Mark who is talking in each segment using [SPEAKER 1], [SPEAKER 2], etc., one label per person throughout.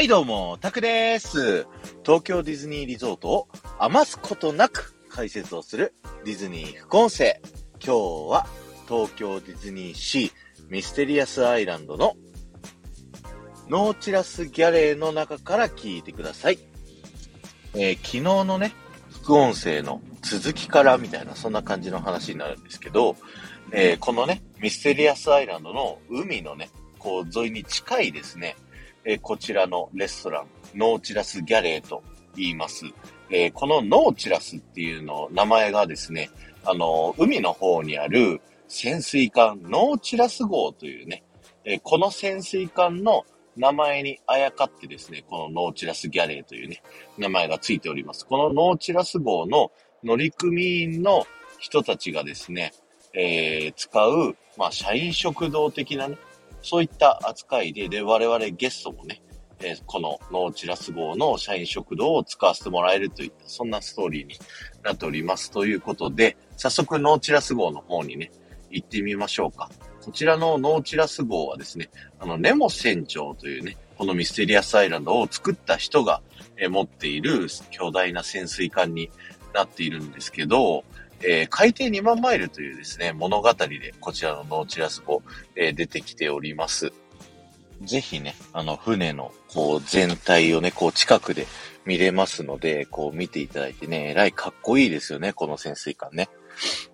[SPEAKER 1] はいどうも、タクです。東京ディズニーリゾートを余すことなく解説をするディズニー副音声。今日は東京ディズニーシーミステリアスアイランドのノーチラスギャレーの中から聞いてください。えー、昨日のね、副音声の続きからみたいな、そんな感じの話になるんですけど、えー、このね、ミステリアスアイランドの海のね、こう沿いに近いですね、え、こちらのレストラン、ノーチラスギャレーと言います。え、このノーチラスっていうの、名前がですね、あの、海の方にある潜水艦ノーチラス号というね、え、この潜水艦の名前にあやかってですね、このノーチラスギャレーというね、名前がついております。このノーチラス号の乗組員の人たちがですね、えー、使う、まあ、社員食堂的なね、そういった扱いで、で、我々ゲストもね、えー、このノーチラス号の社員食堂を使わせてもらえるといった、そんなストーリーになっております。ということで、早速ノーチラス号の方にね、行ってみましょうか。こちらのノーチラス号はですね、あの、ネモ船長というね、このミステリアスアイランドを作った人が、えー、持っている巨大な潜水艦になっているんですけど、えー、海底2万マイルというですね、物語でこちらのノーチラス号、えー、出てきております。ぜひね、あの、船の、こう、全体をね、こう、近くで見れますので、こう、見ていただいてね、えらいかっこいいですよね、この潜水艦ね。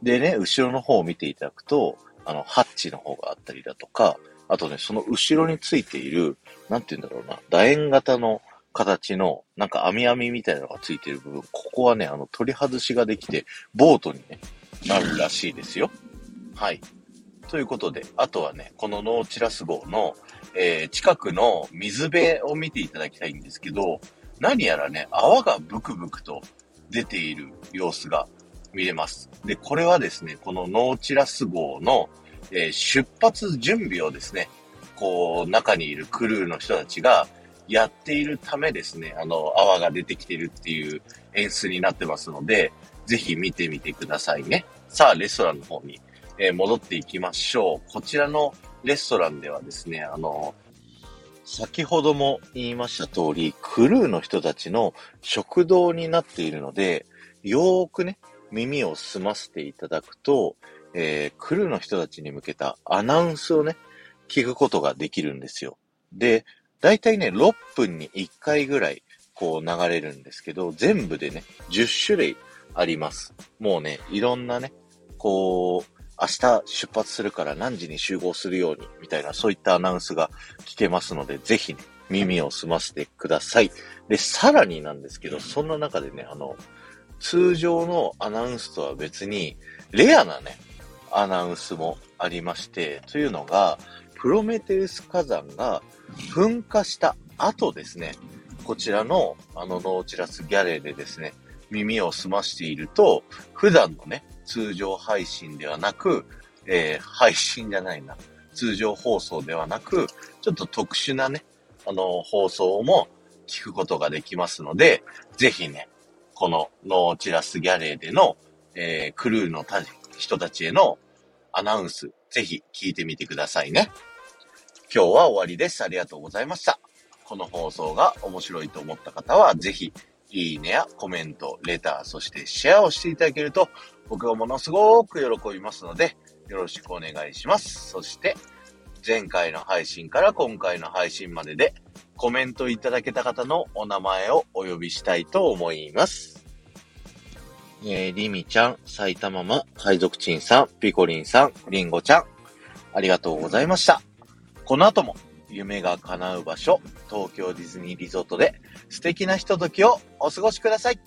[SPEAKER 1] でね、後ろの方を見ていただくと、あの、ハッチの方があったりだとか、あとね、その後ろについている、なんて言うんだろうな、楕円型の形の、なんか網網みたいなのがついてる部分、ここはね、あの、取り外しができて、ボートにね、なるらしいですよ。はい。ということで、あとはね、このノーチラス号の、えー、近くの水辺を見ていただきたいんですけど、何やらね、泡がブクブクと出ている様子が見れます。で、これはですね、このノーチラス号の、えー、出発準備をですね、こう、中にいるクルーの人たちが、やっているためですね、あの、泡が出てきてるっていう演出になってますので、ぜひ見てみてくださいね。さあ、レストランの方に、えー、戻っていきましょう。こちらのレストランではですね、あの、先ほども言いました通り、クルーの人たちの食堂になっているので、よーくね、耳を澄ませていただくと、えー、クルーの人たちに向けたアナウンスをね、聞くことができるんですよ。で、だいたいね、6分に1回ぐらい、こう流れるんですけど、全部でね、10種類あります。もうね、いろんなね、こう、明日出発するから何時に集合するように、みたいな、そういったアナウンスが聞けますので、ぜひね、耳を澄ませてください。で、さらになんですけど、そんな中でね、あの、通常のアナウンスとは別に、レアなね、アナウンスもありまして、というのが、プロメテウス火山が噴火した後ですね、こちらのあのノーチラスギャレーでですね、耳を澄ましていると、普段のね、通常配信ではなく、えー、配信じゃないな、通常放送ではなく、ちょっと特殊なね、あの、放送も聞くことができますので、ぜひね、このノーチラスギャレーでの、えー、クルーの人たちへのアナウンス、ぜひ聞いてみてくださいね。今日は終わりです。ありがとうございました。この放送が面白いと思った方は、ぜひ、いいねやコメント、レター、そしてシェアをしていただけると、僕はものすごく喜びますので、よろしくお願いします。そして、前回の配信から今回の配信までで、コメントいただけた方のお名前をお呼びしたいと思います。えー、りみちゃん、埼玉マ、海賊チンさん、ピコリンさん、りんごちゃん、ありがとうございました。この後も夢が叶う場所、東京ディズニーリゾートで素敵なひとときをお過ごしください。